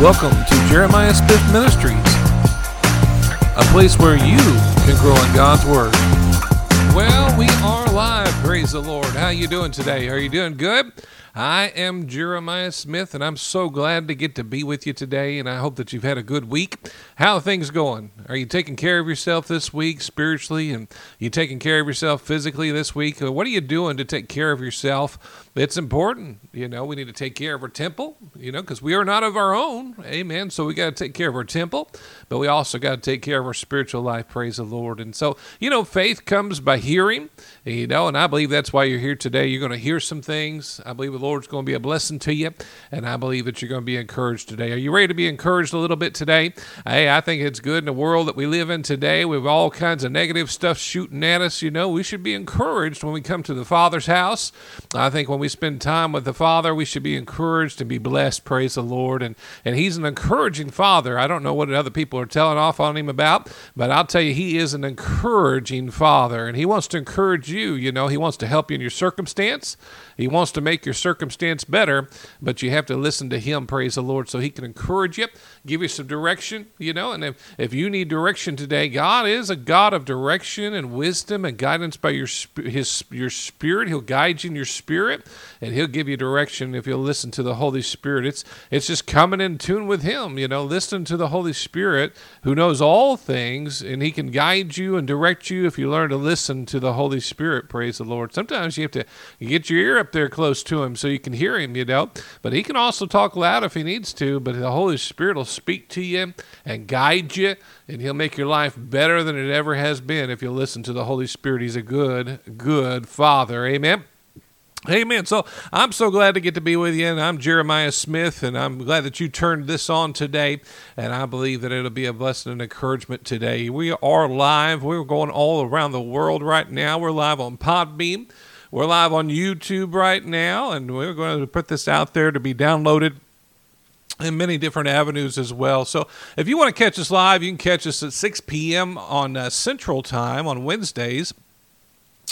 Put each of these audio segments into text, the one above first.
Welcome to Jeremiah Smith Ministries, a place where you can grow in God's Word. Well, we are live. Praise the Lord. How you doing today? Are you doing good? I am Jeremiah Smith, and I'm so glad to get to be with you today. And I hope that you've had a good week. How are things going? Are you taking care of yourself this week spiritually, and you taking care of yourself physically this week? What are you doing to take care of yourself? It's important. You know, we need to take care of our temple. You know, because we are not of our own. Amen. So we got to take care of our temple, but we also got to take care of our spiritual life. Praise the Lord. And so, you know, faith comes by hearing. You know, and I believe that's why you're here today. You're going to hear some things. I believe the Lord's going to be a blessing to you, and I believe that you're going to be encouraged today. Are you ready to be encouraged a little bit today? Hey, I think it's good in the world that we live in today with all kinds of negative stuff shooting at us. You know, we should be encouraged when we come to the Father's house. I think when we spend time with the Father, we should be encouraged and be blessed. Praise the Lord. And and He's an encouraging Father. I don't know what other people are telling off on Him about, but I'll tell you, He is an encouraging Father, and He wants to encourage you. You know, He wants to help you in your circumstance. He wants to make your circumstance better, but you have to listen to Him, praise the Lord, so He can encourage you, give you some direction, you know. And if, if you need direction today, God is a God of direction and wisdom and guidance by your His your spirit. He'll guide you in your spirit, and He'll give you direction if you'll listen to the Holy Spirit. It's it's just coming in tune with Him, you know. Listen to the Holy Spirit, who knows all things, and He can guide you and direct you if you learn to listen to the Holy Spirit. Praise the Lord. Sometimes you have to get your ear up there close to him so you can hear him, you know. But he can also talk loud if he needs to, but the Holy Spirit will speak to you and guide you, and he'll make your life better than it ever has been if you listen to the Holy Spirit. He's a good, good Father. Amen. Amen. So I'm so glad to get to be with you, and I'm Jeremiah Smith, and I'm glad that you turned this on today, and I believe that it'll be a blessing and encouragement today. We are live. We're going all around the world right now. We're live on Podbean. We're live on YouTube right now, and we're going to put this out there to be downloaded in many different avenues as well. So if you want to catch us live, you can catch us at 6 p.m. on uh, Central Time on Wednesdays.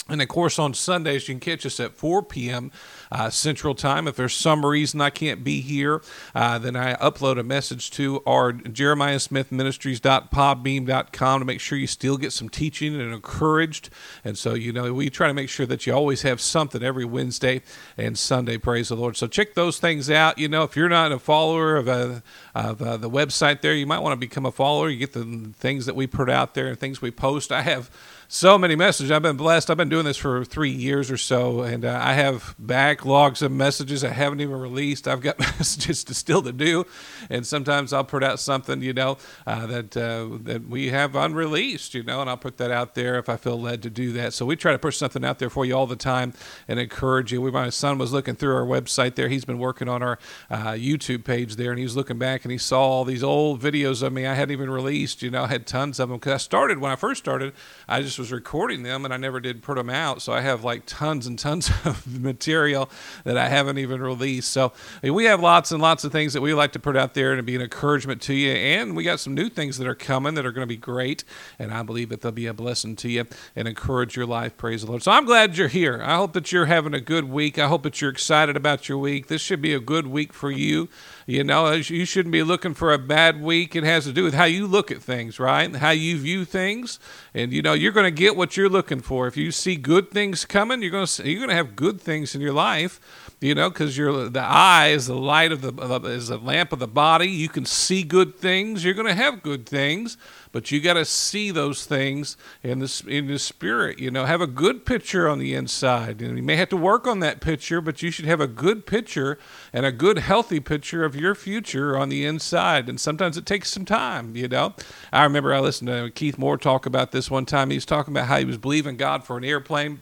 And of course, on Sundays, you can catch us at 4 p.m uh, Central Time. If there's some reason I can't be here, uh, then I upload a message to our Jeremiah Smith Ministries.podbean.com to make sure you still get some teaching and encouraged. And so, you know, we try to make sure that you always have something every Wednesday and Sunday. Praise the Lord. So check those things out. You know, if you're not a follower of, uh, of uh, the website there, you might want to become a follower. You get the things that we put out there and things we post. I have so many messages. I've been blessed. I've been doing this for three years or so, and uh, I have backlogs of messages I haven't even released. I've got messages to still to do, and sometimes I'll put out something, you know, uh, that uh, that we have unreleased, you know, and I'll put that out there if I feel led to do that. So we try to push something out there for you all the time and encourage you. We, my son was looking through our website there. He's been working on our uh, YouTube page there, and he was looking back and he saw all these old videos of me I hadn't even released. You know, I had tons of them because I started when I first started. I just was recording them and I never did put them out. So I have like tons and tons of material that I haven't even released. So we have lots and lots of things that we like to put out there and be an encouragement to you. And we got some new things that are coming that are going to be great. And I believe that they'll be a blessing to you and encourage your life. Praise the Lord. So I'm glad you're here. I hope that you're having a good week. I hope that you're excited about your week. This should be a good week for you. You know, you shouldn't be looking for a bad week. It has to do with how you look at things, right? How you view things. And you know, you're going to get what you're looking for. If you see good things coming, you're going to you're going to have good things in your life you know, because you're the eye is the light of the is the lamp of the body. You can see good things. You're going to have good things, but you got to see those things in the in the spirit. You know, have a good picture on the inside, and you may have to work on that picture, but you should have a good picture and a good, healthy picture of your future on the inside. And sometimes it takes some time. You know, I remember I listened to Keith Moore talk about this one time. He was talking about how he was believing God for an airplane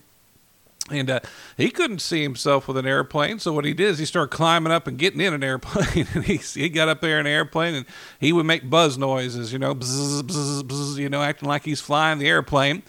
and uh, he couldn't see himself with an airplane, so what he did is he started climbing up and getting in an airplane. and he, he got up there in an airplane, and he would make buzz noises, you know, bzz, bzz, bzz, you know, acting like he's flying the airplane,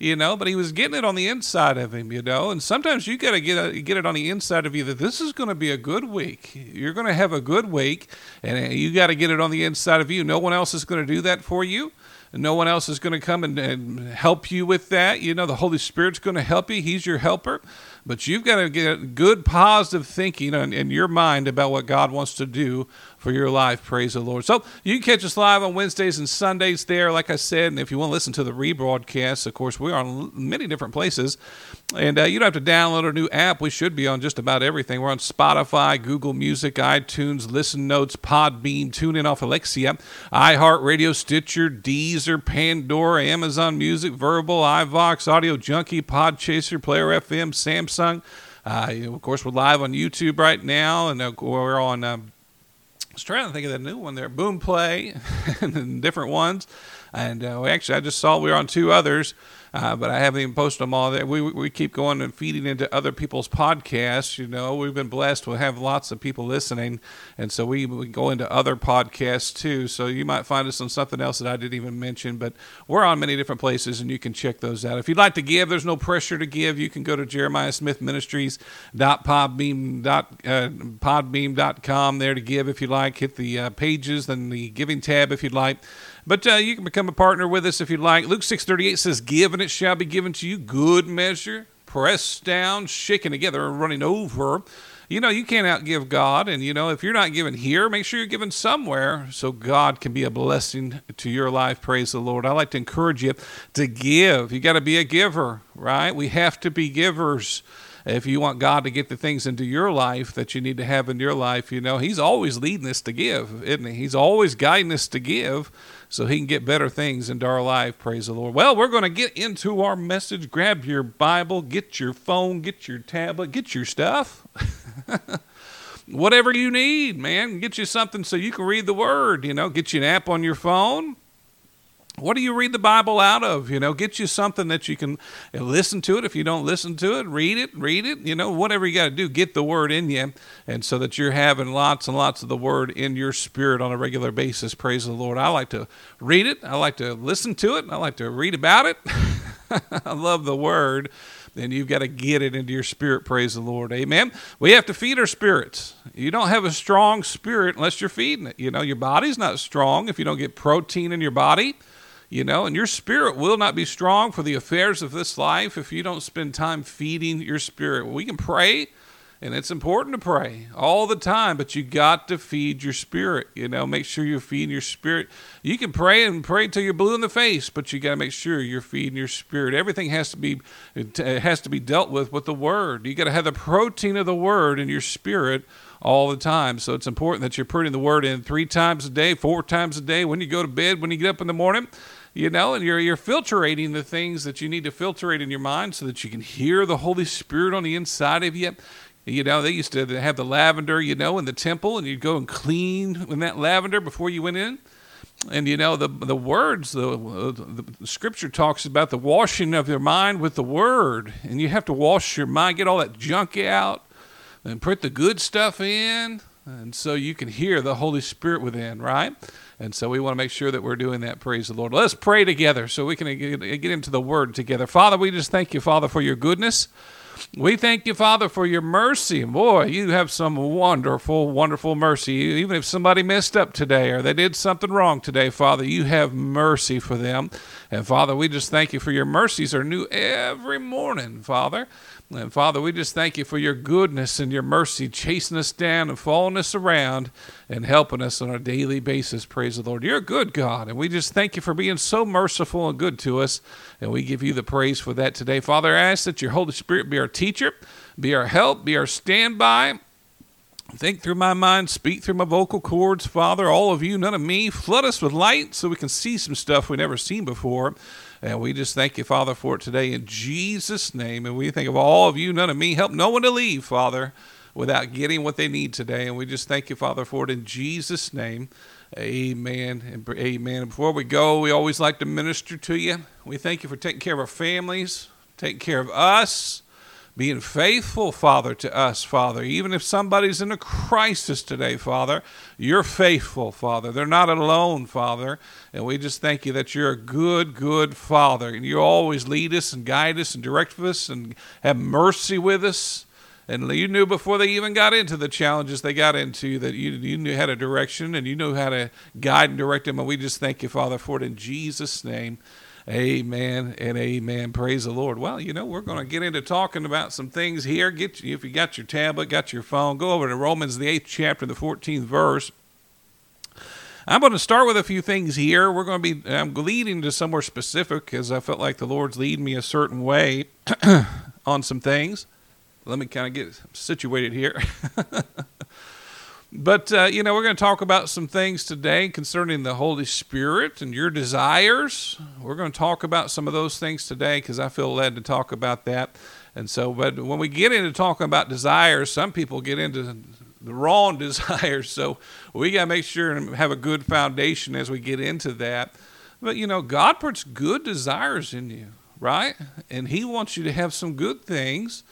you know. But he was getting it on the inside of him, you know. And sometimes you got to get get it on the inside of you that this is going to be a good week. You're going to have a good week, and uh, you got to get it on the inside of you. No one else is going to do that for you no one else is going to come and, and, help you with that. You know, the Holy Spirit's going to help you. He's your helper. But you've got to get good positive thinking in, in your mind about what God wants to do for your life. Praise the Lord. So you can catch us live on Wednesdays and Sundays there, like I said. And if you want to listen to the rebroadcast, of course, we're on many different places. And uh, you don't have to download a new app. We should be on just about everything. We're on Spotify, Google Music, iTunes, Listen Notes, Podbean, TuneIn off Alexa, iHeartRadio, Stitcher, Deezer, Pandora, Amazon Music, Verbal, iVoox, Audio Junkie, Podchaser, Player FM, Samsung. Uh, of course, we're live on YouTube right now, and uh, we're on. Um, I was trying to think of the new one there, Boomplay, and different ones. And uh, actually, I just saw we were on two others uh, but I haven't even posted them all. There, we we keep going and feeding into other people's podcasts. You know, we've been blessed We have lots of people listening, and so we, we go into other podcasts too. So you might find us on something else that I didn't even mention, but we're on many different places, and you can check those out. If you'd like to give, there's no pressure to give. You can go to Jeremiah Smith Ministries podbean.com there to give if you like. Hit the uh, pages and the giving tab if you'd like. But uh, you can become a partner with us if you'd like. Luke 6:38 says, "Give and it shall be given to you, good measure, pressed down, shaken together, and running over." You know, you can't outgive God, and you know, if you're not giving here, make sure you're giving somewhere so God can be a blessing to your life. Praise the Lord. I like to encourage you to give. You got to be a giver, right? We have to be givers if you want God to get the things into your life that you need to have in your life, you know, He's always leading us to give, isn't He? He's always guiding us to give so He can get better things into our life. Praise the Lord. Well, we're going to get into our message. Grab your Bible, get your phone, get your tablet, get your stuff. Whatever you need, man. Get you something so you can read the Word, you know, get you an app on your phone what do you read the Bible out of? You know, get you something that you can listen to it. If you don't listen to it, read it, read it. You know, whatever you got to do, get the Word in you, and so that you're having lots and lots of the Word in your spirit on a regular basis. Praise the Lord. I like to read it. I like to listen to it. I like to read about it. I love the Word. Then you've got to get it into your spirit. Praise the Lord. Amen. We have to feed our spirits. You don't have a strong spirit unless you're feeding it. You know, your body's not strong if you don't get protein in your body you know, and your spirit will not be strong for the affairs of this life if you don't spend time feeding your spirit. We can pray, and it's important to pray all the time, but you got to feed your spirit. You know, make sure you're feeding your spirit. You can pray and pray till you're blue in the face, but you got to make sure you're feeding your spirit. Everything has to be it has to be dealt with with the word. You got to have the protein of the word in your spirit all the time. So it's important that you're putting the word in three times a day, four times a day, when you go to bed, when you get up in the morning you know, and you're you're filtrating the things that you need to filtrate in your mind so that you can hear the Holy Spirit on the inside of you. You know, they used to have the lavender, you know, in the temple, and you'd go and clean in that lavender before you went in. And you know the the words, the, the scripture talks about the washing of your mind with the word, and you have to wash your mind, get all that junk out, and put the good stuff in, and so you can hear the Holy Spirit within, right? And so we want to make sure that we're doing that. Praise the Lord. Let's pray together so we can get into the word together. Father, we just thank you, Father, for your goodness. We thank you, Father, for your mercy. Boy, you have some wonderful, wonderful mercy. Even if somebody messed up today or they did something wrong today, Father, you have mercy for them. And Father, we just thank you for your mercies are new every morning, Father. And Father, we just thank you for your goodness and your mercy, chasing us down and following us around and helping us on a daily basis. Praise the Lord. You're a good God, and we just thank you for being so merciful and good to us. And we give you the praise for that today. Father, I ask that your Holy Spirit be our teacher, be our help, be our standby. Think through my mind, speak through my vocal cords, Father, all of you, none of me. Flood us with light so we can see some stuff we never seen before. And we just thank you, Father, for it today in Jesus' name. And we think of all of you, none of me. Help no one to leave, Father, without getting what they need today. And we just thank you, Father, for it in Jesus' name. Amen and amen. before we go, we always like to minister to you. We thank you for taking care of our families, taking care of us being faithful, Father, to us, Father. Even if somebody's in a crisis today, Father, you're faithful, Father. They're not alone, Father. And we just thank you that you're a good, good Father. And you always lead us and guide us and direct us and have mercy with us. And you knew before they even got into the challenges they got into that you, you knew how to direction and you knew how to guide and direct them. And we just thank you, Father, for it in Jesus' name. Amen and amen. Praise the Lord. Well, you know, we're going to get into talking about some things here. Get you, if you got your tablet, got your phone, go over to Romans the eighth chapter, the 14th verse. I'm going to start with a few things here. We're going to be I'm leading to somewhere specific because I felt like the Lord's leading me a certain way on some things. Let me kind of get situated here. But, uh, you know, we're going to talk about some things today concerning the Holy Spirit and your desires. We're going to talk about some of those things today because I feel led to talk about that. And so, but when we get into talking about desires, some people get into the wrong desires. So we got to make sure and have a good foundation as we get into that. But, you know, God puts good desires in you, right? And He wants you to have some good things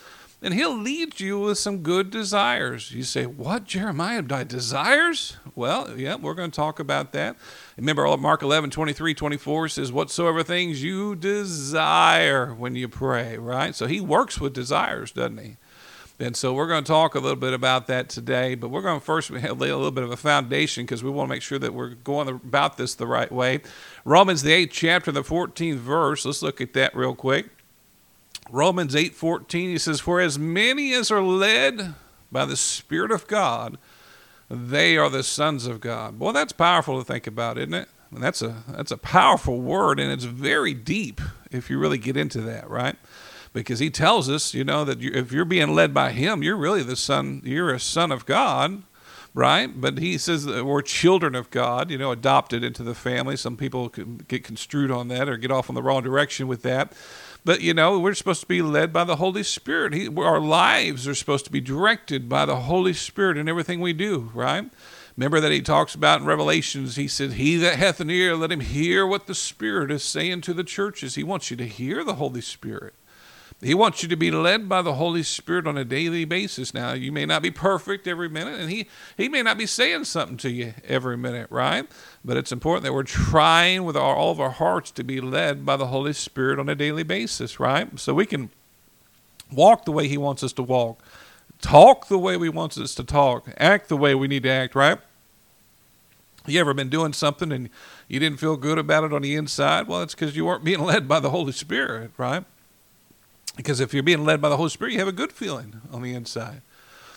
and he'll lead you with some good desires. You say, What, Jeremiah? Desires? Well, yeah, we're going to talk about that. Remember, Mark 11, 23, 24 says, Whatsoever things you desire when you pray, right? So he works with desires, doesn't he? And so we're going to talk a little bit about that today, but we're going to first lay a little bit of a foundation because we want to make sure that we're going about this the right way. Romans, the 8th chapter, the 14th verse, let's look at that real quick. Romans 8:14 he says for as many as are led by the spirit of God they are the sons of God. Boy, that's powerful to think about, isn't it? That's a that's a powerful word and it's very deep if you really get into that, right? Because he tells us, you know, that if you're being led by him, you're really the son, you're a son of God, right? But he says that we're children of God, you know, adopted into the family. Some people get construed on that or get off in the wrong direction with that. But, you know, we're supposed to be led by the Holy Spirit. He, our lives are supposed to be directed by the Holy Spirit in everything we do, right? Remember that he talks about in Revelations, he said, He that hath an ear, let him hear what the Spirit is saying to the churches. He wants you to hear the Holy Spirit. He wants you to be led by the Holy Spirit on a daily basis. Now, you may not be perfect every minute, and he, he may not be saying something to you every minute, right? But it's important that we're trying with our, all of our hearts to be led by the Holy Spirit on a daily basis, right? So we can walk the way He wants us to walk, talk the way He wants us to talk, act the way we need to act, right? You ever been doing something and you didn't feel good about it on the inside? Well, it's because you weren't being led by the Holy Spirit, right? Because if you're being led by the Holy Spirit, you have a good feeling on the inside.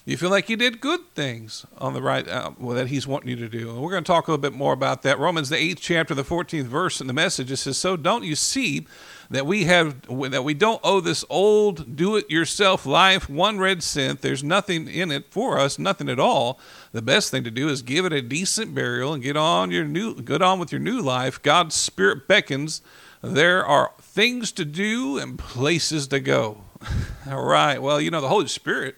You feel like you did good things on the right uh, well, that He's wanting you to do. And we're going to talk a little bit more about that. Romans the eighth chapter, the fourteenth verse in the message it says, "So don't you see that we have that we don't owe this old do-it-yourself life one red cent? There's nothing in it for us, nothing at all. The best thing to do is give it a decent burial and get on your new get on with your new life. God's Spirit beckons." There are things to do and places to go. All right. Well, you know, the Holy Spirit,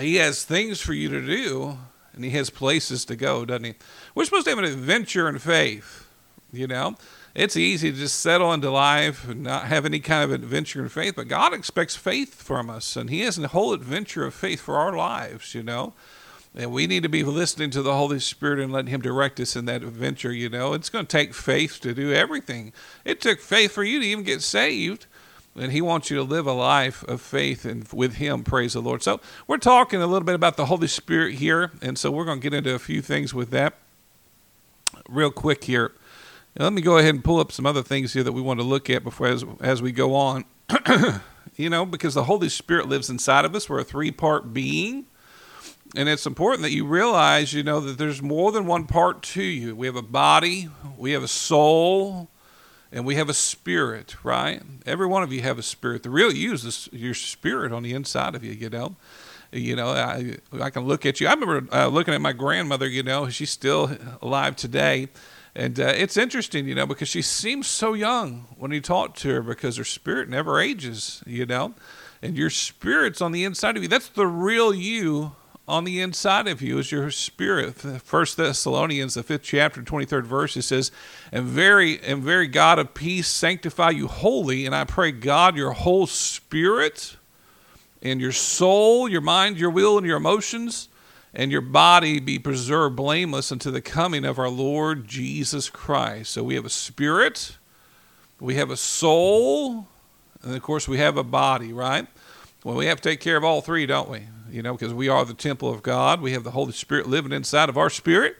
He has things for you to do and He has places to go, doesn't He? We're supposed to have an adventure in faith, you know? It's easy to just settle into life and not have any kind of adventure in faith, but God expects faith from us, and He has a whole adventure of faith for our lives, you know? And we need to be listening to the Holy Spirit and letting Him direct us in that adventure. You know, it's going to take faith to do everything. It took faith for you to even get saved. And He wants you to live a life of faith and with Him. Praise the Lord. So, we're talking a little bit about the Holy Spirit here. And so, we're going to get into a few things with that real quick here. Now, let me go ahead and pull up some other things here that we want to look at before as, as we go on. you know, because the Holy Spirit lives inside of us. We're a three part being and it's important that you realize, you know, that there's more than one part to you. We have a body, we have a soul, and we have a spirit, right? Every one of you have a spirit. The real you is this, your spirit on the inside of you, you know. You know, I, I can look at you. I remember uh, looking at my grandmother, you know, she's still alive today. And uh, it's interesting, you know, because she seems so young when you talk to her because her spirit never ages, you know. And your spirit's on the inside of you. That's the real you on the inside of you is your spirit. First Thessalonians, the fifth chapter, twenty third verse, it says, "And very and very God of peace sanctify you wholly, and I pray God your whole spirit, and your soul, your mind, your will, and your emotions." And your body be preserved blameless unto the coming of our Lord Jesus Christ. So we have a spirit, we have a soul, and of course we have a body, right? Well, we have to take care of all three, don't we? you know, because we are the temple of God. We have the Holy Spirit living inside of our spirit.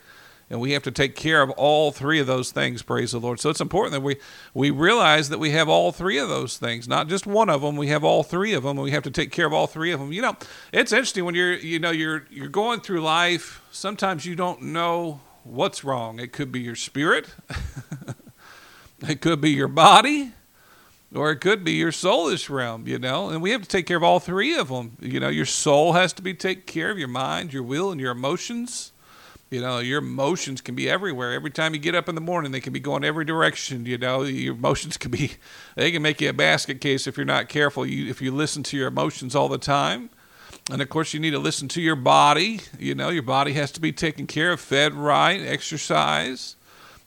And we have to take care of all three of those things, praise the Lord. So it's important that we, we realize that we have all three of those things, not just one of them. We have all three of them, and we have to take care of all three of them. You know, it's interesting when you're, you know, you're, you're going through life, sometimes you don't know what's wrong. It could be your spirit, it could be your body, or it could be your soulish realm, you know, and we have to take care of all three of them. You know, your soul has to be taken care of, your mind, your will, and your emotions. You know, your emotions can be everywhere. Every time you get up in the morning, they can be going every direction. You know, your emotions can be, they can make you a basket case if you're not careful. You, if you listen to your emotions all the time. And of course, you need to listen to your body. You know, your body has to be taken care of, fed right, exercise.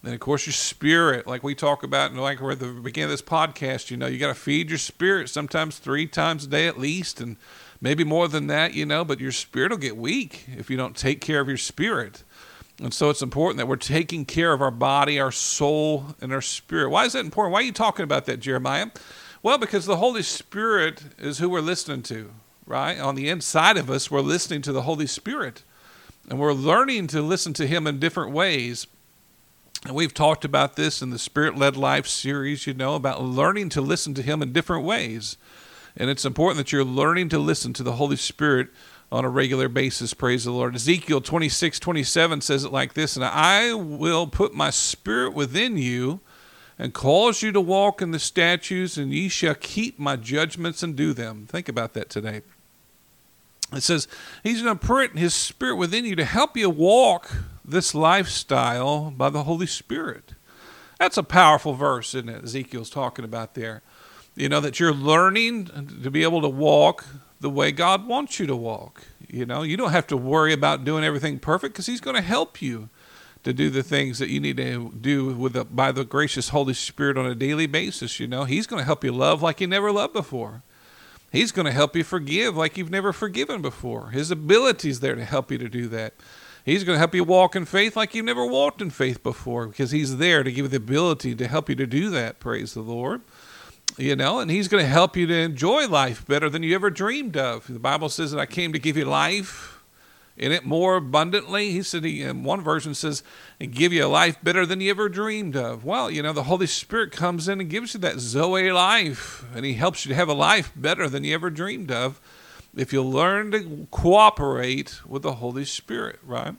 And of course, your spirit, like we talk about, and like we're at the beginning of this podcast, you know, you got to feed your spirit sometimes three times a day at least, and maybe more than that, you know, but your spirit will get weak if you don't take care of your spirit. And so it's important that we're taking care of our body, our soul, and our spirit. Why is that important? Why are you talking about that, Jeremiah? Well, because the Holy Spirit is who we're listening to, right? On the inside of us, we're listening to the Holy Spirit. And we're learning to listen to Him in different ways. And we've talked about this in the Spirit Led Life series, you know, about learning to listen to Him in different ways. And it's important that you're learning to listen to the Holy Spirit on a regular basis. Praise the Lord. Ezekiel 26 27 says it like this And I will put my spirit within you and cause you to walk in the statutes, and ye shall keep my judgments and do them. Think about that today. It says He's going to put His spirit within you to help you walk this lifestyle by the Holy Spirit. That's a powerful verse, isn't it? Ezekiel's talking about there. You know, that you're learning to be able to walk the way God wants you to walk. You know, you don't have to worry about doing everything perfect because He's going to help you to do the things that you need to do with the, by the gracious Holy Spirit on a daily basis. You know, He's going to help you love like you never loved before. He's going to help you forgive like you've never forgiven before. His ability is there to help you to do that. He's going to help you walk in faith like you've never walked in faith before because He's there to give you the ability to help you to do that. Praise the Lord. You know, and He's going to help you to enjoy life better than you ever dreamed of. The Bible says that I came to give you life in it more abundantly. He said, he, in one version says, and give you a life better than you ever dreamed of. Well, you know, the Holy Spirit comes in and gives you that Zoe life, and He helps you to have a life better than you ever dreamed of if you learn to cooperate with the Holy Spirit, right?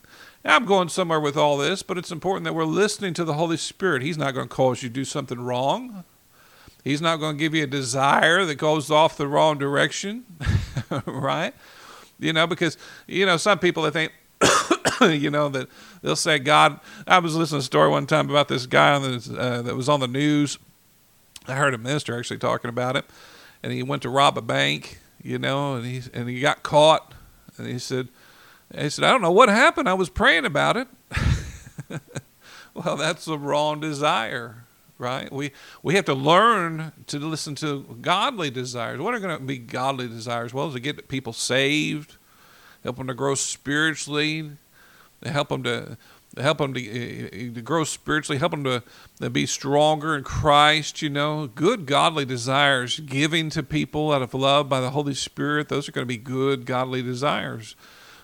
Now, I'm going somewhere with all this, but it's important that we're listening to the Holy Spirit. He's not going to cause you to do something wrong. He's not going to give you a desire that goes off the wrong direction, right? You know, because, you know, some people that think, you know, that they'll say, God, I was listening to a story one time about this guy uh, that was on the news. I heard a minister actually talking about it, and he went to rob a bank you know, and he and he got caught, and he said, he said, I don't know what happened. I was praying about it. well, that's the wrong desire, right? We we have to learn to listen to godly desires. What are going to be godly desires? Well, to get people saved, help them to grow spiritually, to help them to help them to, eh, to grow spiritually, help them to, to be stronger in Christ, you know. Good godly desires, giving to people out of love by the Holy Spirit, those are going to be good godly desires.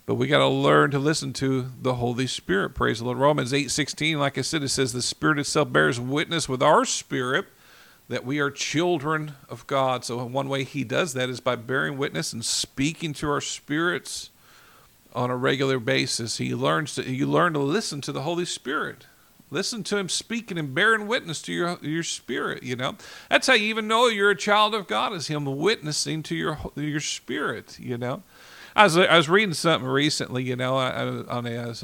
But we got to learn to listen to the Holy Spirit. Praise the Lord. Romans 8:16, like I said, it says the Spirit itself bears witness with our spirit that we are children of God. So one way he does that is by bearing witness and speaking to our spirits on a regular basis. He learns to you learn to listen to the Holy Spirit. Listen to him speaking and bearing witness to your your spirit. You know that's how you even know you're a child of God is him witnessing to your your spirit. You know, I was I was reading something recently. You know, on a,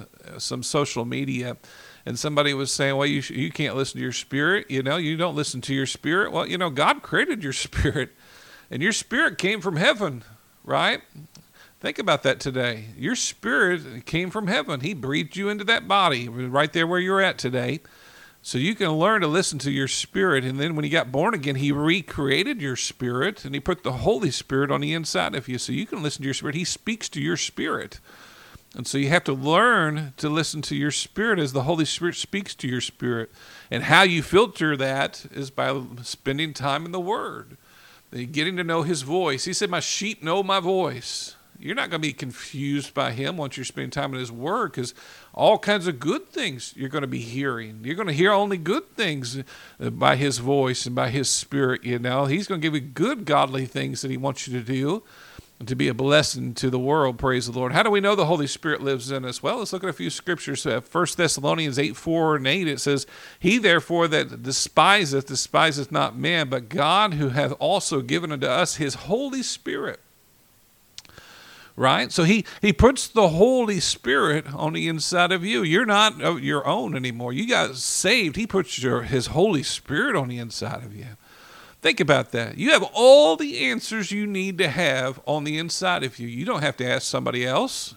some social media, and somebody was saying, "Well, you you can't listen to your spirit. You know, you don't listen to your spirit. Well, you know, God created your spirit, and your spirit came from heaven, right? Think about that today. Your spirit came from heaven. He breathed you into that body right there where you're at today. So you can learn to listen to your spirit. And then when you got born again, He recreated your spirit and He put the Holy Spirit on the inside of you. So you can listen to your spirit. He speaks to your spirit. And so you have to learn to listen to your spirit as the Holy Spirit speaks to your spirit. And how you filter that is by spending time in the Word, getting to know His voice. He said, My sheep know my voice You're not going to be confused by Him once you're spending time in His Word because all kinds of good things you're going to be hearing. You're going to hear only good things uh, by His voice and by His Spirit. You know, He's going to give you good, godly things that He wants you to do to be a blessing to the world. Praise the Lord. How do we know the Holy Spirit lives in us? Well, let's look at a few scriptures. Uh, 1 Thessalonians 8 4 and 8, it says, He therefore that despiseth, despiseth not man, but God who hath also given unto us his Holy Spirit right? So he he puts the Holy Spirit on the inside of you. You're not your own anymore. You got saved. He puts your his Holy Spirit on the inside of you. Think about that. You have all the answers you need to have on the inside of you. You don't have to ask somebody else.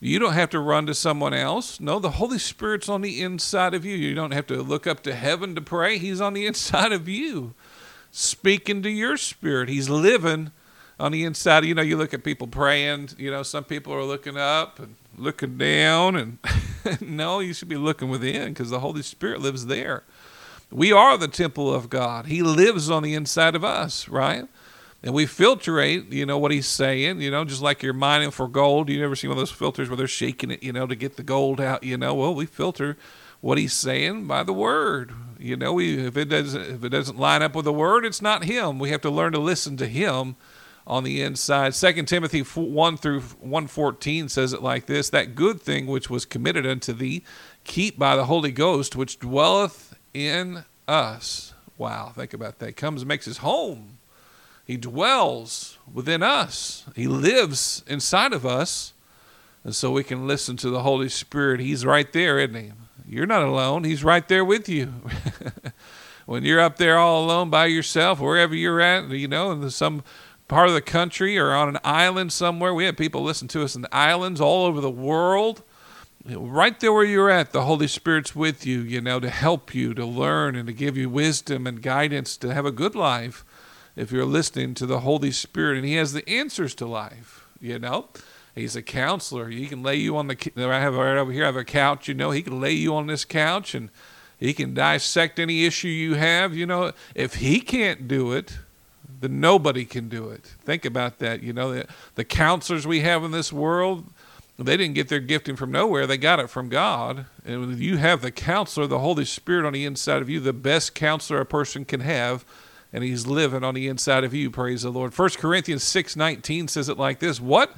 You don't have to run to someone else. No, the Holy Spirit's on the inside of you. You don't have to look up to heaven to pray. He's on the inside of you, speaking to your spirit. He's living on the inside. You know, you look at people praying, you know, some people are looking up and looking down. And no, you should be looking within because the Holy Spirit lives there. We are the temple of God. He lives on the inside of us, right? And we filtrate, you know, what he's saying, you know, just like you're mining for gold. You never see one of those filters where they're shaking it, you know, to get the gold out, you know. Well, we filter what he's saying by the word. You know, we if it doesn't if it doesn't line up with the word, it's not him. We have to learn to listen to him on the inside. Second Timothy 1 through 114 says it like this, that good thing which was committed unto thee, keep by the Holy Ghost which dwelleth in us. Wow, think about that. Comes and makes his home. He dwells within us. He lives inside of us. And so we can listen to the Holy Spirit. He's right there, isn't he? You're not alone. He's right there with you. when you're up there all alone by yourself, wherever you're at, you know, in some part of the country or on an island somewhere, we have people listen to us in the islands all over the world right there where you're at, the Holy Spirit's with you, you know, to help you to learn and to give you wisdom and guidance to have a good life if you're listening to the Holy Spirit. And He has the answers to life, you know. He's a counselor. He can lay you on the. I have right over here. I have a couch. You know, he can lay you on this couch and he can dissect any issue you have. You know, if he can't do it, then nobody can do it. Think about that. You know, the, the counselors we have in this world, they didn't get their gifting from nowhere. They got it from God. And you have the counselor, the Holy Spirit on the inside of you, the best counselor a person can have, and he's living on the inside of you. Praise the Lord. 1 Corinthians 6:19 says it like this, "What?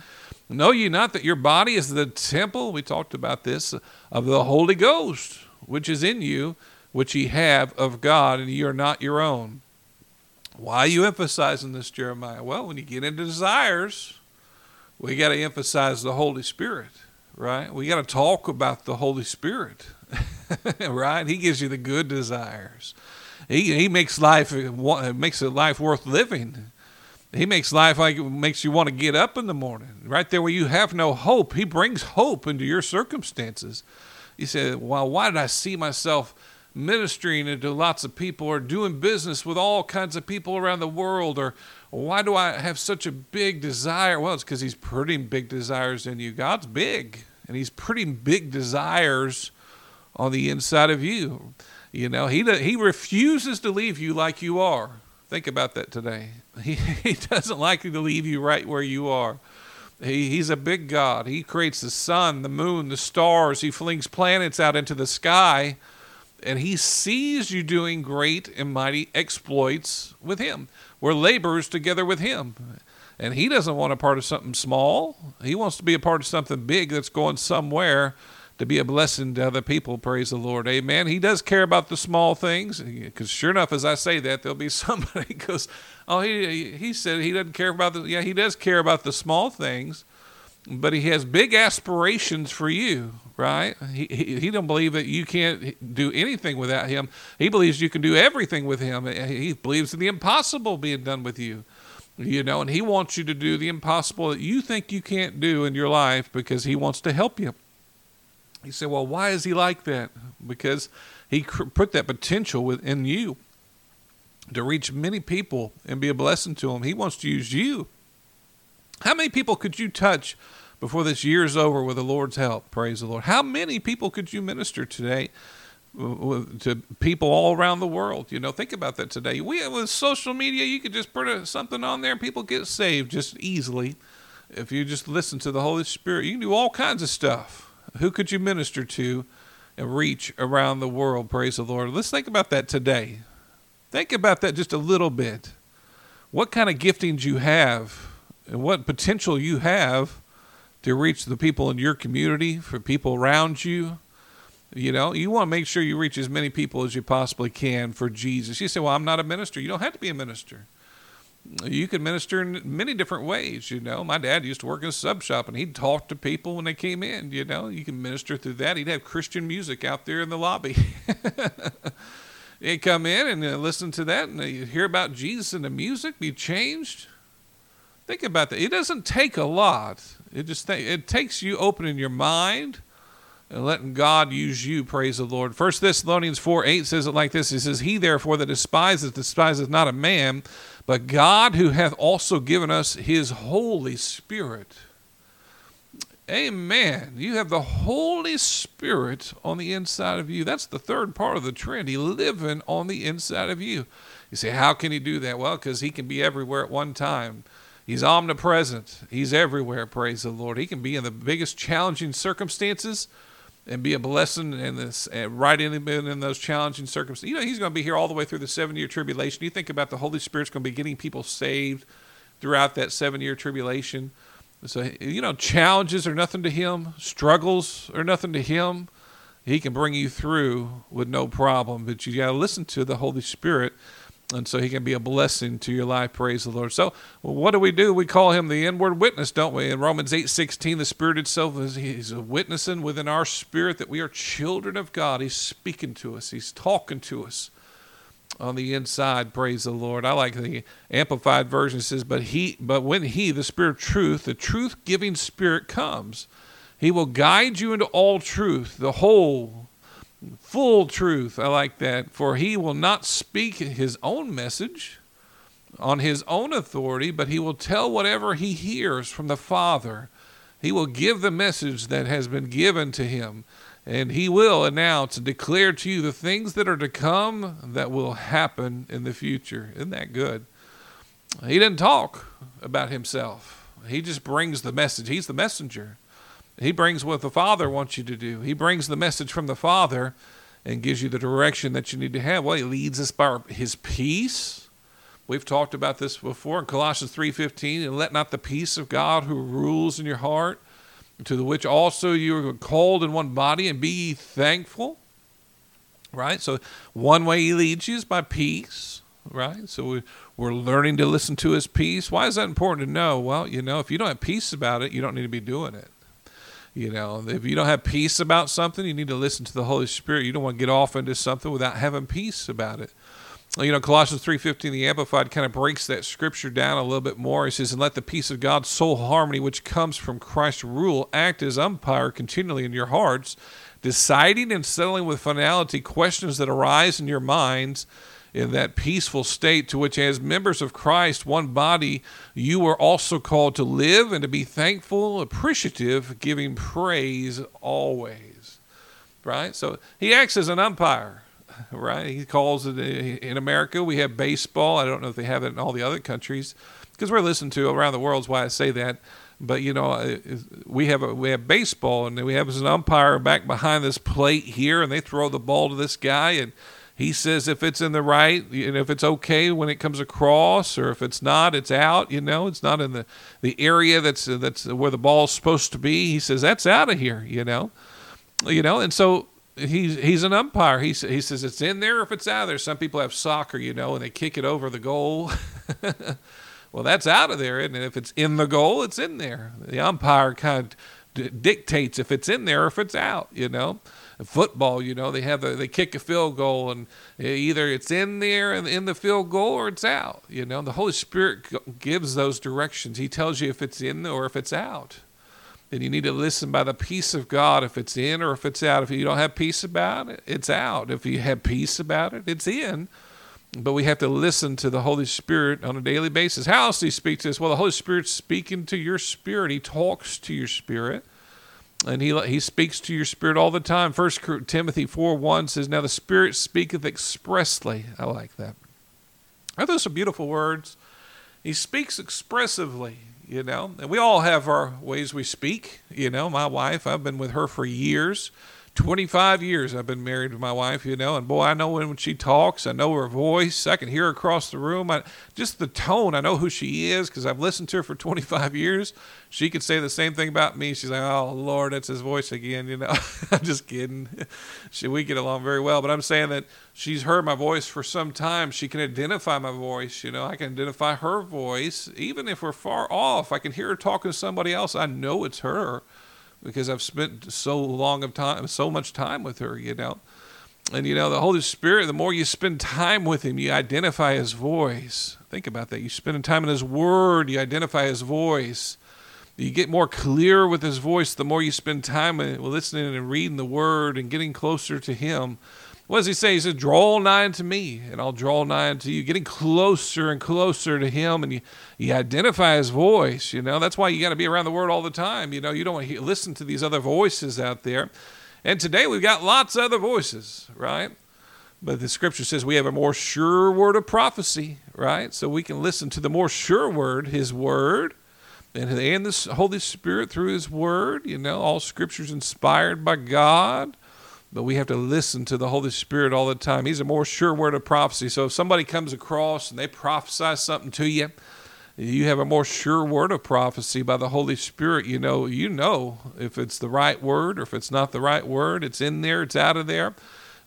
Know ye not that your body is the temple, we talked about this, of the Holy Ghost, which is in you, which ye have of God, and ye are not your own." Why are you emphasizing this, Jeremiah? Well, when you get into desires, we got to emphasize the Holy Spirit, right? We got to talk about the Holy Spirit, right? He gives you the good desires. He he makes life makes a life worth living. He makes life like it makes you want to get up in the morning. Right there where you have no hope, he brings hope into your circumstances. You say, "Well, why did I see myself?" Ministering to lots of people or doing business with all kinds of people around the world or why do I have such a big desire? Well, it's because He's putting big desires in you. God's big, and He's putting big desires on the inside of you. You know, He He refuses to leave you like you are. Think about that today. He, he doesn't like to leave you right where you are. He, he's a big God. He creates the sun, the moon, the stars. He flings planets out into the sky, and He sees you doing great and mighty exploits with Him. We're laborers together with Him. And He doesn't want a part of something small. He wants to be a part of something big that's going somewhere to be a blessing to other people. Praise the Lord. Amen. He does care about the small things. Because sure enough, as I say that, there'll be somebody goes, Oh, he, he said he doesn't care about the. Yeah, he does care about the small things but he has big aspirations for you right? He, he, he don't believe that you can't do anything without him. He believes you can do everything with him. He believes in the impossible being done with you you know and he wants you to do the impossible that you think you can't do in your life because he wants to help you. He said well why is he like that? Because he put that potential within you to reach many people and be a blessing to them he wants to use you how many people could you touch before this year's over with the Lord's help? Praise the Lord. How many people could you minister today to people all around the world? You know, think about that today. We with social media, you could just put something on there, and people get saved just easily. if you just listen to the Holy Spirit, you can do all kinds of stuff. Who could you minister to and reach around the world? Praise the Lord. Let's think about that today. Think about that just a little bit. What kind of giftings you have and what potential you have to reach the people in your community, for people around you. You know, you want to make sure you reach as many people as you possibly can for Jesus. You say, Well, I'm not a minister. You don't have to be a minister you can minister in many different ways. You know, my dad used to work in a sub shop, and he'd talk to people when they came in. You know, you can minister through that. He'd have Christian music out there in the lobby. they'd come in and uh, listen to that, and you hear about Jesus and the music. Be changed. Think about that. It doesn't take a lot. It just th- it takes you opening your mind and letting God use you. Praise the Lord. First Thessalonians four eight says it like this. He says, "He therefore that despises despises not a man." but God who hath also given us his Holy Spirit. Amen. You have the Holy Spirit on the inside of you. That's the third part of the Trinity, living on the inside of you. You say, how can he do that? Well, because he can be everywhere at one time. He's omnipresent. He's everywhere, praise the Lord. He can be in the biggest challenging circumstances and be a blessing in this and right in, in those challenging circumstances. You know, he's going to be here all the way through the seven year tribulation. You think about the Holy Spirit's going to be getting people saved throughout that seven year tribulation. So, you know, challenges are nothing to him, struggles are nothing to him. He can bring you through with no problem, but you got to listen to the Holy Spirit and so he can be a blessing to your life. Praise the lord. So well, what do we do? We call him the inward witness don't we? In romans 8 16 the spirit itself is he's witnessing within our spirit that we are children of god. He's speaking to us. He's talking to us on the inside. Praise the lord. I like the amplified version. It says but he but when he the spirit of truth the truth giving spirit comes. He will guide you into all truth the whole full truth. I like that. For he will not speak his own message on his own authority, but he will tell whatever he hears from the Father. He will give the message that has been given to him, and he will announce and declare to you the things that are to come that will happen in the future. Isn't that good? He didn't talk about himself. He just brings the message. He's the messenger. He brings what the Father wants you to do. He brings the message from the Father and gives you the direction that you need to have. Well, he leads us by his peace. We've talked about this before in Colossians 3:15, and let not the peace of God who rules in your heart, to the which also you are called in one body, and be ye thankful. Right? So one way he leads you is by peace. Right? So we, we're learning to listen to his peace. Why is that important to know? Well, you know, if you don't have peace about it, you don't need to be doing it. You know, if you don't have peace about something, you need to listen to the Holy Spirit. You don't want to get off into something without having peace about it. You know, Colossians 3.15, the Amplified kind of breaks that scripture down a little bit more. It says, And let the peace of God's soul harmony, which comes from Christ's rule, act as umpire continually in your hearts, deciding and settling with finality questions that arise in your minds – in that peaceful state to which, as members of Christ, one body, you are also called to live and to be thankful, appreciative, giving praise always. Right? So he acts as an umpire. Right? He calls it uh, in America, we have baseball. I don't know if they have it in all the other countries because we're listened to around the world, is why I say that but you know uh, we have a, we have baseball and we have an umpire back behind this plate here and they throw the ball to this guy and he says if it's in the right and if it's okay when it comes across or if it's not it's out you know it's not in the the area that's that's where the ball's supposed to be. He says that's out of here you know. You know and so he's he's an umpire. He, he says it's in there if it's out there. Some people have soccer you know and they kick it over the goal. Well that's out of there and if it's in the goal it's in there. The umpire kind of dictates if it's in there or if it's out you know football, you know, they have the, they kick a field goal and eh, either it's in there and in the field goal or it's out. You know, the Holy Spirit gives those directions. He tells you if it's in or if it's out. And you need to listen by the peace of God if it's in or if it's out. If you don't have peace about it, it's out. If you have peace about it, it's in. But we have to listen to the Holy Spirit on a daily basis. How else do you speak to us? Well, the Holy Spirit's speaking to your spirit. He talks to your spirit and he he speaks to your spirit all the time. First Timothy four one says, "Now the Spirit speaketh expressly." I like that. Are those some beautiful words? He speaks expressively. you know. And we all have our ways we speak, you know. My wife, I've been with her for years. 25 years I've been married to my wife, you know, and boy, I know when she talks, I know her voice, I can hear her across the room. I, just the tone, I know who she is because I've listened to her for 25 years. She could say the same thing about me. She's like, oh, Lord, that's his voice again, you know. I'm just kidding. She, we get along very well, but I'm saying that she's heard my voice for some time. She can identify my voice, you know. I can identify her voice. Even if we're far off, I can hear her talking to somebody else. I know it's her because I've spent so long of time, so much time with her, you know. And you know, the Holy Spirit, the more you spend time with Him, you identify His voice. Think about that. You spend time in His Word, you identify His voice. You get more clear with His voice the more you spend time listening and reading the Word and getting closer to Him. What does He say? He says, Draw nigh unto me, and I'll draw nigh unto you. Getting closer and closer to Him, and you, you identify His voice. You know, that's why you got to be around the Word all the time. You know, you don't want to listen to these other voices out there. And today we've got lots of other voices, right? But the scripture says we have a more sure word of prophecy, right? So we can listen to the more sure word, his word, and, and the Holy Spirit through his word. You know, all scripture's inspired by God. But we have to listen to the Holy Spirit all the time. He's a more sure word of prophecy. So if somebody comes across and they prophesy something to you, you have a more sure word of prophecy by the Holy Spirit. You know, you know if it's the right word or if it's not the right word. It's in there, it's out of there,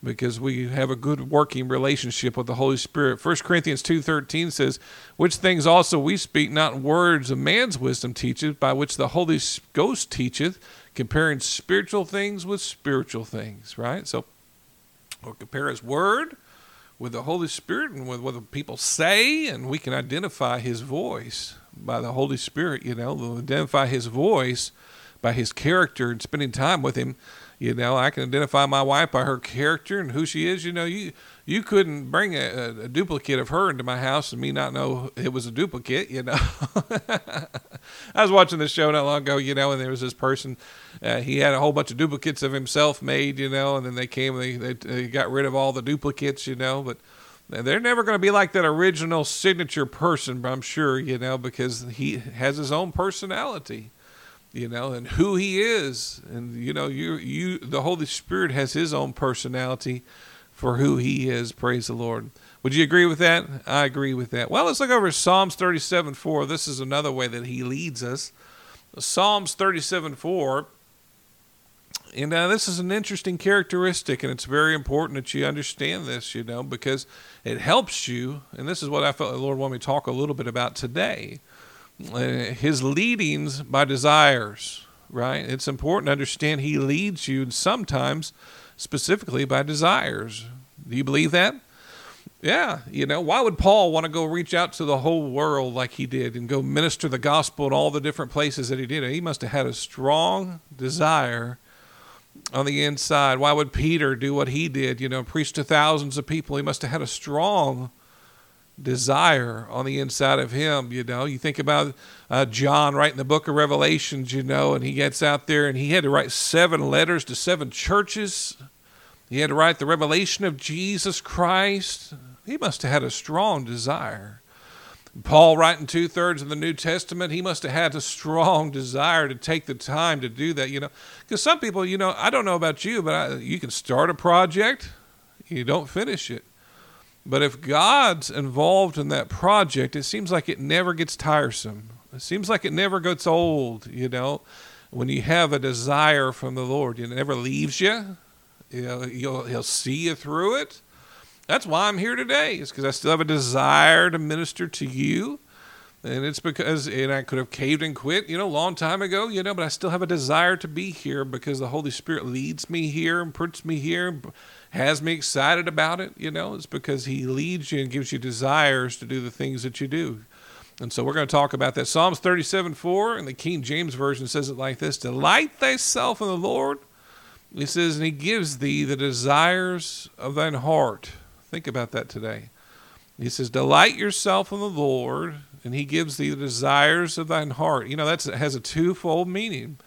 because we have a good working relationship with the Holy Spirit. 1 Corinthians two thirteen says, "Which things also we speak, not words of man's wisdom teacheth, by which the Holy Ghost teacheth, comparing spiritual things with spiritual things." Right. So, we'll compare His word with the Holy Spirit and with what the people say, and we can identify His voice by the Holy Spirit. You know, we'll identify His voice by His character and spending time with Him. You know, I can identify my wife by her character and who she is. You know, you you couldn't bring a, a duplicate of her into my house and me not know it was a duplicate. You know, I was watching this show not long ago. You know, and there was this person. Uh, he had a whole bunch of duplicates of himself made. You know, and then they came. They they, they got rid of all the duplicates. You know, but they're never going to be like that original signature person. But I'm sure. You know, because he has his own personality you know, and who he is. And you know, you you the Holy Spirit has his own personality for who he is. Praise the Lord. Would you agree with that? I agree with that. Well, let's look over Psalms 37 4. This is another way that he leads us. Psalms 37 4. And uh, this is an interesting characteristic, and it's very important that you understand this, you know, because it helps you. And this is what I felt the Lord wanted me to talk a little bit about today Uh, his leadings by desires, right? It's important to understand he leads you sometimes specifically by desires. Do you believe that? Yeah, you know, why would Paul want to go reach out to the whole world like he did and go minister the gospel in all the different places that he did? He must have had a strong desire on the inside. Why would Peter do what he did, you know, preach to thousands of people? He must have had a strong desire on the inside of him. You know, you think about uh, John writing the book of Revelations, you know, and he gets out there and he had to write seven letters to seven churches. He had to write the revelation of Jesus Christ. He must have had a strong desire. Paul, writing two thirds of the New Testament, he must have had a strong desire to take the time to do that, you know. Because some people, you know, I don't know about you, but I, you can start a project, you don't finish it. But if God's involved in that project, it seems like it never gets tiresome. It seems like it never gets old, you know. When you have a desire from the Lord, it never leaves you. You know, he'll, he'll see you through it. That's why I'm here today. It's because I still have a desire to minister to you. And it's because, and I could have caved and quit, you know, a long time ago, you know, but I still have a desire to be here because the Holy Spirit leads me here and puts me here has me excited about it, you know, it's because he leads you and gives you desires to do the things that you do. And so we're going to talk about that. Psalms 37 4 in the King James Version says it like this Delight thyself in the Lord. He says, and he gives thee the desires of thine heart. Think about that today. He says, Delight yourself in the Lord, and he gives thee the desires of thine heart. You know, that has a twofold meaning.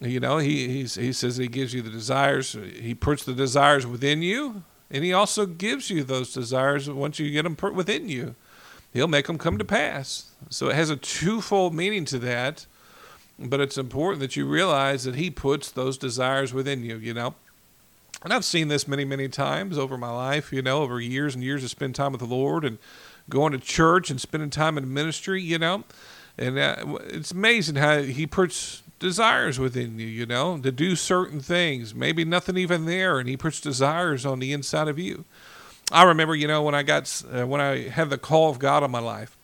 You know, he he says he gives you the desires. He puts the desires within you, and he also gives you those desires once you get them put within you. He'll make them come to pass. So it has a twofold meaning to that, but it's important that you realize that He puts those desires within you, you know. And I've seen this many, many times over my life, you know, over years and years of spend time with the Lord and going to church and spending time in ministry, you know. And uh, it's amazing how He puts desires within you, you know, to do certain things. Maybe nothing even there, and He puts desires on the inside of you. I remember, you know, when I got uh, when I had the call of God on my life.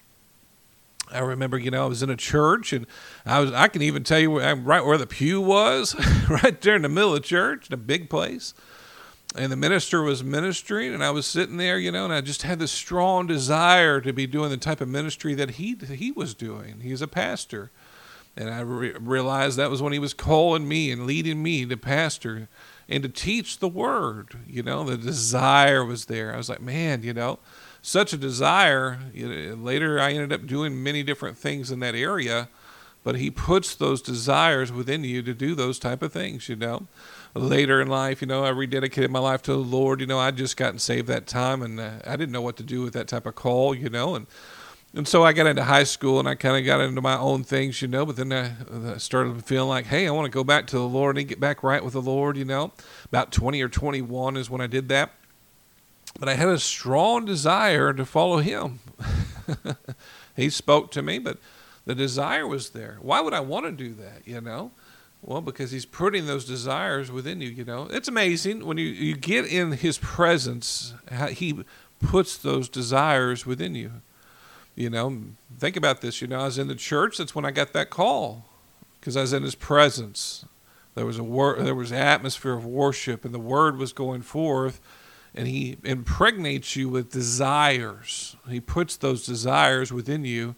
I remember, you know, I was in a church, and I was I can even tell you where, right where the pew was, right there in the middle of the church, in a big place. And the minister was ministering, and I was sitting there, you know, and I just had this strong desire to be doing the type of ministry that he he was doing. He's a pastor, and I re- realized that was when he was calling me and leading me to pastor and to teach the word. You know, the desire was there. I was like, man, you know, such a desire. Later, I ended up doing many different things in that area, but he puts those desires within you to do those type of things. You know, later in life, you know, I rededicated my life to the Lord. You know, I'd just gotten saved that time, and uh, I didn't know what to do with that type of call. You know, and and so I got into high school and I kind of got into my own things, you know. But then I, I started feeling like, hey, I want to go back to the Lord and get back right with the Lord, you know. About 20 or 21 is when I did that. But I had a strong desire to follow Him. he spoke to me, but the desire was there. Why would I want to do that, you know? Well, because He's putting those desires within you, you know. It's amazing when you, you get in His presence, He puts those desires within you. You know, think about this. You know, I was in the church. That's when I got that call because I was in His presence. There was a wor- there was atmosphere of worship, and the word was going forth. And He impregnates you with desires. He puts those desires within you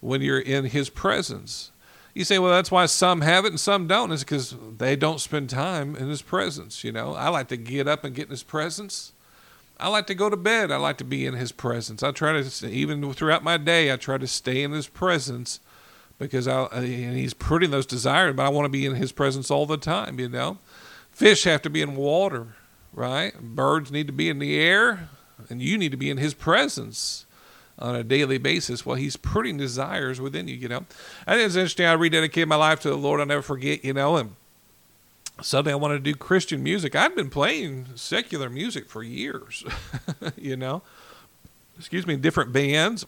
when you're in His presence. You say, well, that's why some have it and some don't. Is because they don't spend time in His presence. You know, I like to get up and get in His presence. I like to go to bed. I like to be in His presence. I try to, even throughout my day, I try to stay in His presence because I, and He's putting those desires, but I want to be in His presence all the time, you know. Fish have to be in water, right? Birds need to be in the air, and you need to be in His presence on a daily basis. Well, He's putting desires within you, you know. I think it's interesting. I rededicated my life to the Lord. I'll never forget, you know, and suddenly I wanted to do Christian music. I'd been playing secular music for years, you know, excuse me, different bands.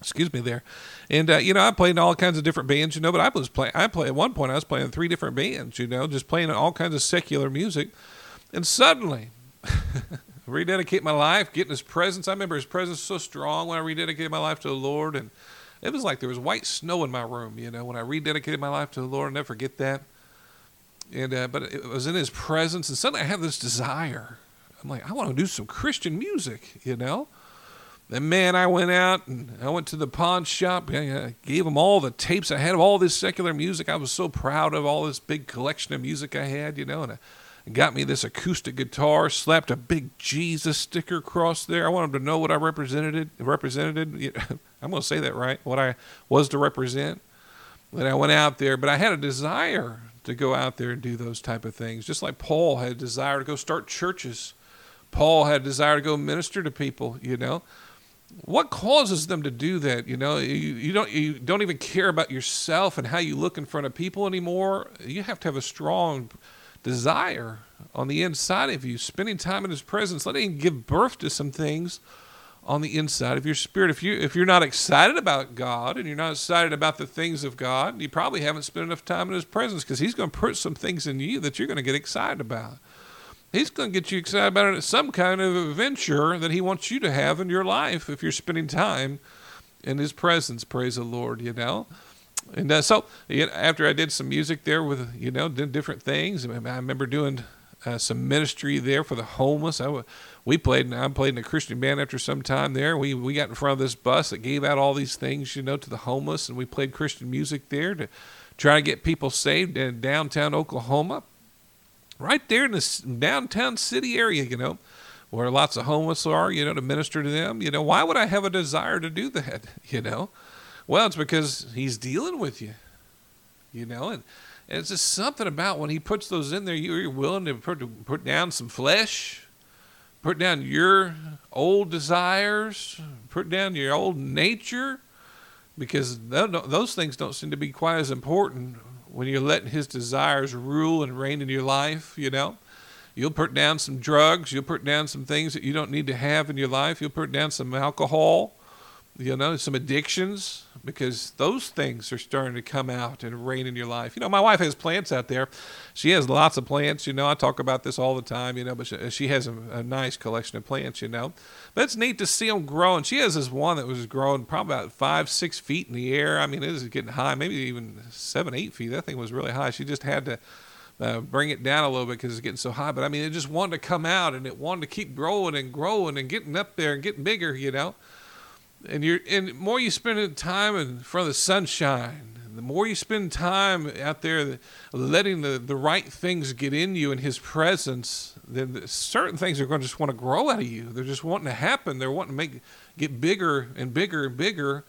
Excuse me there, and uh, you know I played in all kinds of different bands, you know. But I was playing. I played at one point. I was playing three different bands, you know, just playing all kinds of secular music. And suddenly, rededicate my life, getting His presence. I remember His presence so strong when I rededicated my life to the Lord, and it was like there was white snow in my room, you know, when I rededicated my life to the Lord. I'll never forget that and uh, but it was in his presence, and suddenly I have this desire. I'm like, I want to do some Christian music, you know. And man, I went out and I went to the pawn shop. I gave them all the tapes I had of all this secular music. I was so proud of all this big collection of music I had, you know. And I got me this acoustic guitar, slapped a big Jesus sticker across there. I wanted to know what I represented. Represented. I'm going to say that right. What I was to represent. And I went out there, but I had a desire to go out there and do those type of things. Just like Paul had a desire to go start churches. Paul had a desire to go minister to people, you know. What causes them to do that? You know, you, you don't you don't even care about yourself and how you look in front of people anymore. You have to have a strong desire on the inside of you, spending time in his presence, letting him give birth to some things on the inside of your spirit. If you if you're not excited about God and you're not excited about the things of God, you probably haven't spent enough time in His presence because He's going to put some things in you that you're going to get excited about. He's going to get you excited about some kind of adventure that He wants you to have in your life if you're spending time in His presence. Praise the Lord, you know. And uh, so after I did some music there with you know did different things. I remember doing uh, some ministry there for the homeless. I w- we played, I played in a Christian band after some time there. We we got in front of this bus that gave out all these things, you know, to the homeless, and we played Christian music there to try to get people saved in downtown Oklahoma, right there in the downtown city area, you know, where lots of homeless are, you know, to minister to them. You know, why would I have a desire to do that? You know, well, it's because He's dealing with you, you know, and. And it's just something about when he puts those in there, you're willing to put, put down some flesh, put down your old desires, put down your old nature, because those things don't seem to be quite as important when you're letting His desires rule and reign in your life, you know. You'll put down some drugs, you'll put down some things that you don't need to have in your life, you'll put down some alcohol, you know, some addictions, because those things are starting to come out and reign in your life. You know, my wife has plants out there. She has lots of plants. You know, I talk about this all the time. You know, but she, she has a, a, nice collection of plants. You know, but it's neat to see them growing. She has this one that was growing probably about five, six feet in the air. I mean, it is getting high, maybe even seven, eight feet. That thing was really high. She just had to. Uh, bring it down a little bit because it's getting so high. But I mean, it just wanted to come out and it wanted to keep growing and growing and getting up there and getting bigger, you know and you're and the more you spend time in front of the sunshine the more you spend time out there letting the, the right things get in you in his presence then certain things are going to just want to grow out of you. They're just wanting to happen. They're wanting to make get bigger and bigger and bigger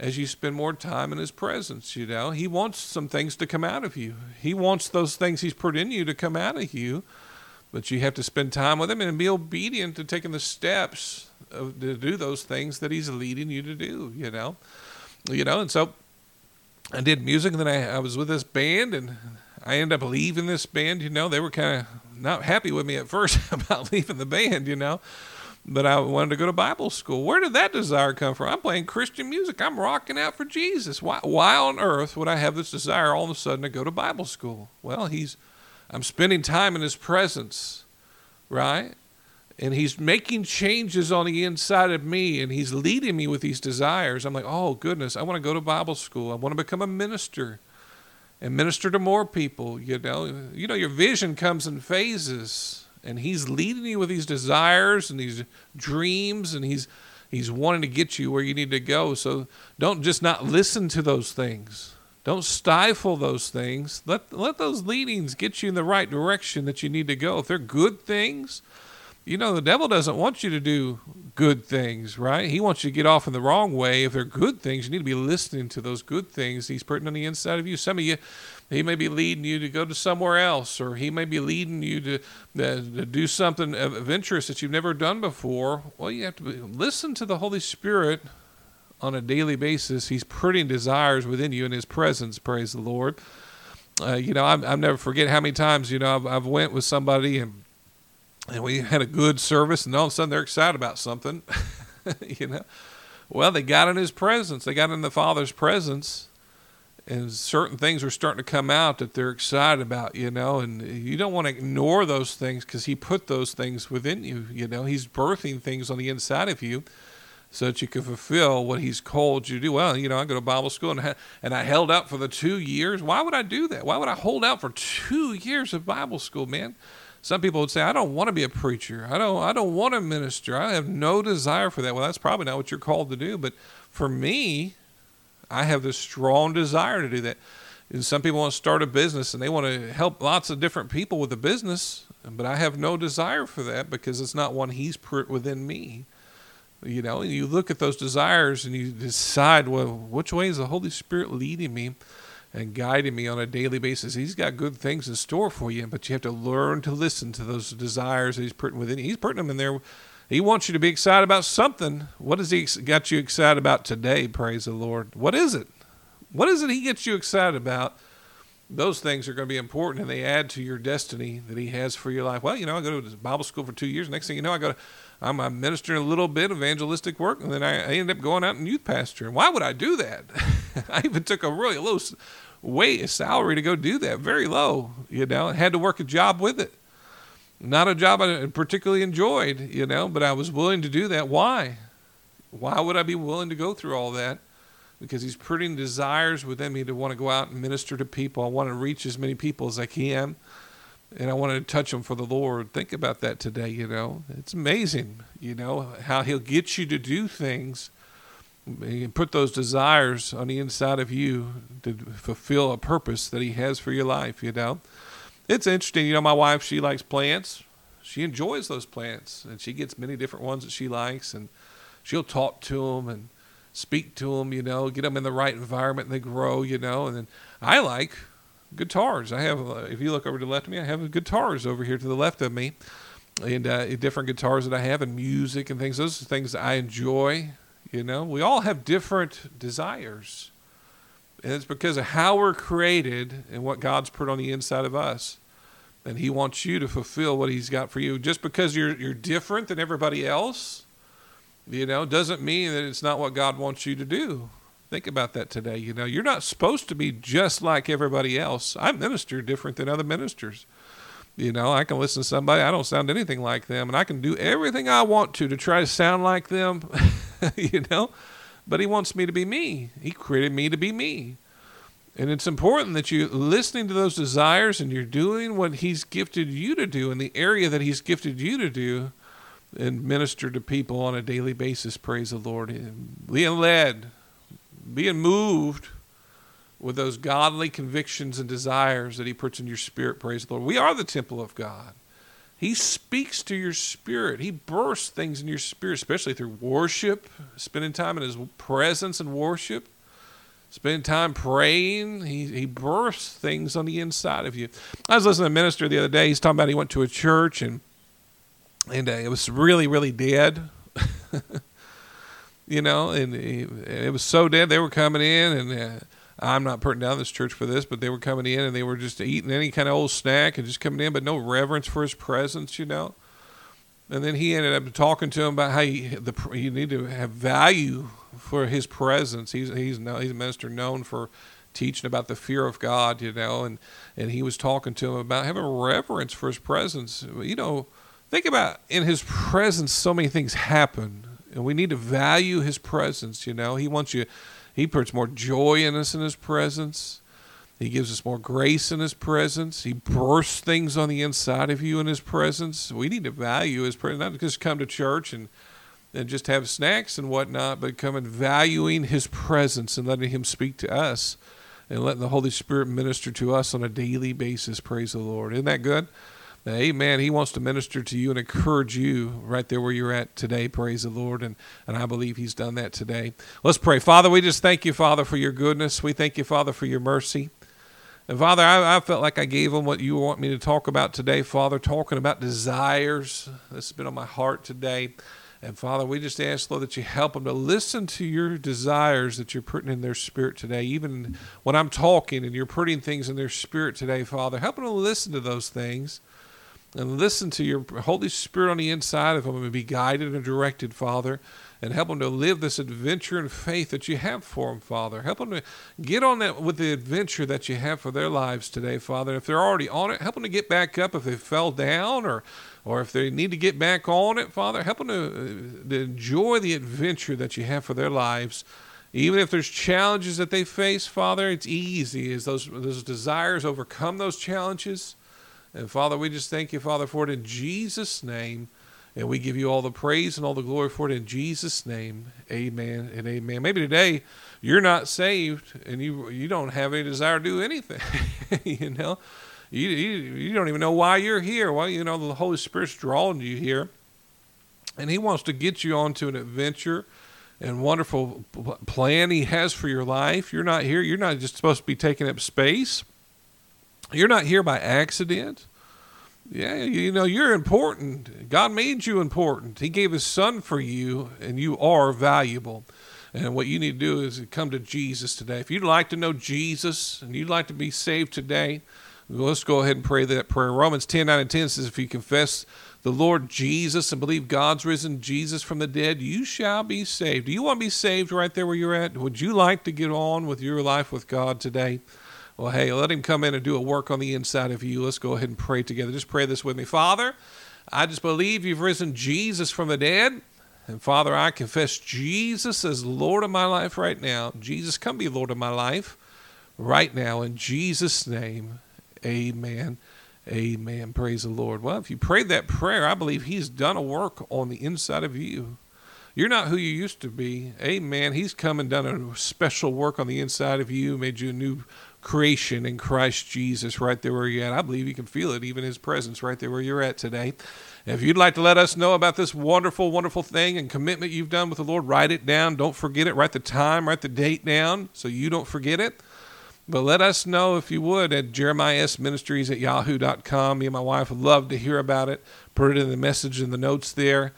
as you spend more time in his presence you know? He wants some things to come out of you. He wants those things he's put in you to come out of you but you have to spend time with him and be obedient to taking the steps of, to do those things that he's leading you to do, you know. You know, and so I did music and then I, I was with this band and I ended up leaving this band, you know. They were kind of not happy with me at first about leaving the band, you know. But I wanted to go to Bible school. Where did that desire come from? I'm playing Christian music. I'm rocking out for Jesus. Why, why on earth would I have this desire all of a sudden to go to Bible school? Well, he's I'm spending time in His presence, right? And He's making changes on the inside of me, and He's leading me with these desires. I'm like, oh, goodness, I want to go to Bible school. I want to become a minister and minister to more people. You know, you know, your vision comes in phases, and He's leading you with these desires and these dreams, and He's He's wanting to get you where you need to go. So don't just not listen to those things. Don't stifle those things. Let let those leadings get you in the right direction that you need to go. If they're good things, you know the devil doesn't want you to do good things, right? He wants you to get off in the wrong way. If they're good things, you need to be listening to those good things he's putting on the inside of you. Some of you, he may be leading you to go to somewhere else, or he may be leading you to, uh, to do something interest that you've never done before. Well, you have to be, listen to the Holy Spirit on a daily basis. He's putting desires within you in His presence. Praise the Lord. Uh, you know, I'm, I'm never forget how many times you know I've, I've went with somebody and and we had a good service, and all of a sudden they're excited about something. you know, well they got in His presence. They got in the Father's presence. And certain things are starting to come out that they're excited about, you know, and you don't want to ignore those things because He put those things within you, you know. He's birthing things on the inside of you so that you can fulfill what he's called you to do. Well, you know, I go to Bible school and, ha- and I held out for the two years. Why would I do that? Why would I hold out for two years of Bible school, man? Some people would say, I don't want to be a preacher. I don't, I don't want to minister. I have no desire for that. Well, that's probably not what you're called to do. But for me, I have this strong desire to do that. And some people want to start a business and they want to help lots of different people with the business. But I have no desire for that because it's not one he's put within me you know, and you look at those desires and you decide, well, which way is the Holy Spirit leading me and guiding me on a daily basis? He's got good things in store for you, but you have to learn to listen to those desires that He's putting within you. He's putting them in there. He wants you to be excited about something. What has He got you excited about today? Praise the Lord. What is it? What is it He gets you excited about? Those things are going to be important and they add to your destiny that He has for your life. Well, you know, I go to Bible school for two years. Next thing you know, I go to I'm a minister a little bit of evangelistic work, and then I, ended up going out in youth pastor. And why would I do that? I even took a really low wage salary to go do that, very low. You know, I had to work a job with it. Not a job I particularly enjoyed, you know, but I was willing to do that. Why? Why would I be willing to go through all that? Because he's putting desires within me to want to go out and minister to people. I want to reach as many people as I can and I wanted to touch them for the Lord. Think about that today, you know. It's amazing, you know, how He'll get you to do things and put those desires on the inside of you to fulfill a purpose that He has for your life, you know. It's interesting, you know, my wife, she likes plants. She enjoys those plants, and she gets many different ones that she likes, and she'll talk to them and speak to them, you know, get them in the right environment and they grow, you know. And then I like guitars. I have, uh, if you look over to the left of me, I have guitars over here to the left of me. and uh, different guitars that I have and music and things. Those are things I enjoy. You know, we all have different desires. And it's because of how we're created and what God's put on the inside of us. And He wants you to fulfill what He's got for you. Just because you're, you're different than everybody else, you know, doesn't mean that it's not what God wants you to do. Think about that today. You know, you're not supposed to be just like everybody else. I minister different than other ministers. You know, I can listen to somebody, I don't sound anything like them, and I can do everything I want to to try to sound like them, you know. But He wants me to be me. He created me to be me. And it's important that you're listening to those desires and you're doing what He's gifted you to do in the area that He's gifted you to do and minister to people on a daily basis. Praise the Lord. Being led, being moved with those godly convictions and desires that He puts in your spirit. Praise the Lord. We are the temple of God. He speaks to your spirit. He bursts things in your spirit, especially through worship, spending time in His presence and worship, spending time praying. He, he bursts things on the inside of you. I was listening to a minister the other day. He's talking about he went to a church and and uh, it was really, really dead. you know, and it was so dead. They were coming in and. Uh, I'm not putting down this church for this, but they were coming in and they were just eating any kind of old snack and just coming in, but no reverence for his presence, you know. And then he ended up talking to him about how you, the, you need to have value for his presence. He's he's no, he's a minister known for teaching about the fear of God, you know, and and he was talking to him about having reverence for his presence. You know, think about in his presence, so many things happen, and we need to value his presence. You know, he wants you he puts more joy in us in His presence. He gives us more grace in His presence. He bursts things on the inside of you in His presence. We need to value His presence, not just come to church and and just have snacks and whatnot, but come and valuing His presence and letting Him speak to us and letting the Holy Spirit minister to us on a daily basis. Praise the Lord. Isn't that good? Amen. He wants to minister to you and encourage you right there where you're at today. Praise the Lord. And, and I believe He's done that today. Let's pray. Father, we just thank you, Father, for your goodness. We thank you, Father, for your mercy. And Father, I, I felt like I gave them what you want me to talk about today, Father, talking about desires. This has been on my heart today. And Father, we just ask, Lord, that you help them to listen to your desires that you're putting in their spirit today. Even when I'm talking and you're putting things in their spirit today, Father, help them to listen to those things and listen to your Holy Spirit on the inside of them and be guided and directed, Father, and help them to live this adventure and faith that you have for them, Father. Help them to get on that with the adventure that you have for their lives today, Father. If they're already on it, help them to get back up if they fell down or or if they need to get back on it, Father, help them to, uh, to enjoy the adventure that you have for their lives. Even if there's challenges that they face, Father, it's easy as those those desires overcome those challenges and Father, we just thank you, Father, for it in Jesus' name. And we give you all the praise and all the glory for it in Jesus' name. Amen and amen. Maybe today you're not saved and you you don't have any desire to do anything. you know, you, you you don't even know why you're here. Well, you know the Holy Spirit's drawing you here, and He wants to get you onto an adventure and wonderful plan He has for your life. You're not here. You're not just supposed to be taking up space. You're not here by accident. Yeah, you know, you're important. God made you important. He gave his son for you, and you are valuable. And what you need to do is come to Jesus today. If you'd like to know Jesus and you'd like to be saved today, let's go ahead and pray that prayer. Romans 10 9 and 10 says, If you confess the Lord Jesus and believe God's risen Jesus from the dead, you shall be saved. Do you want to be saved right there where you're at? Would you like to get on with your life with God today? Well, hey, let him come in and do a work on the inside of you. Let's go ahead and pray together. Just pray this with me. Father, I just believe you've risen Jesus from the dead. And Father, I confess Jesus as Lord of my life right now. Jesus, come be Lord of my life right now. In Jesus' name, amen. Amen. Praise the Lord. Well, if you prayed that prayer, I believe He's done a work on the inside of you. You're not who you used to be. Amen. He's come and done a special work on the inside of you, made you a new creation in Christ Jesus right there where you're at. I believe you can feel it, even His presence right there where you're at today. If you'd like to let us know about this wonderful, wonderful thing and commitment you've done with the Lord, write it down. Don't forget it. Write the time, write the date down so you don't forget it. But let us know if you would at Jeremiah S Ministries at yahoo.com. Me and my wife would love to hear about it. Put it in the message in the notes there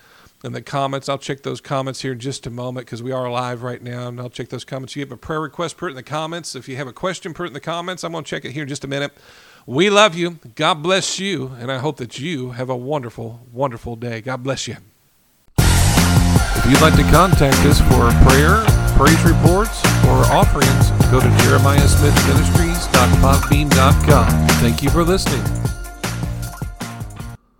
in the comments. I'll check those comments here in just a moment because we are live right now, and I'll check those comments. You have a prayer request, put it in the comments. If you have a question, put it in the comments. I'm going to check it here in just a minute. We love you. God bless you, and I hope that you have a wonderful, wonderful day. God bless you. If you'd like to contact us for prayer, praise reports, or offerings, go to jeremiahsmithministries.podbean.com. Thank you for listening.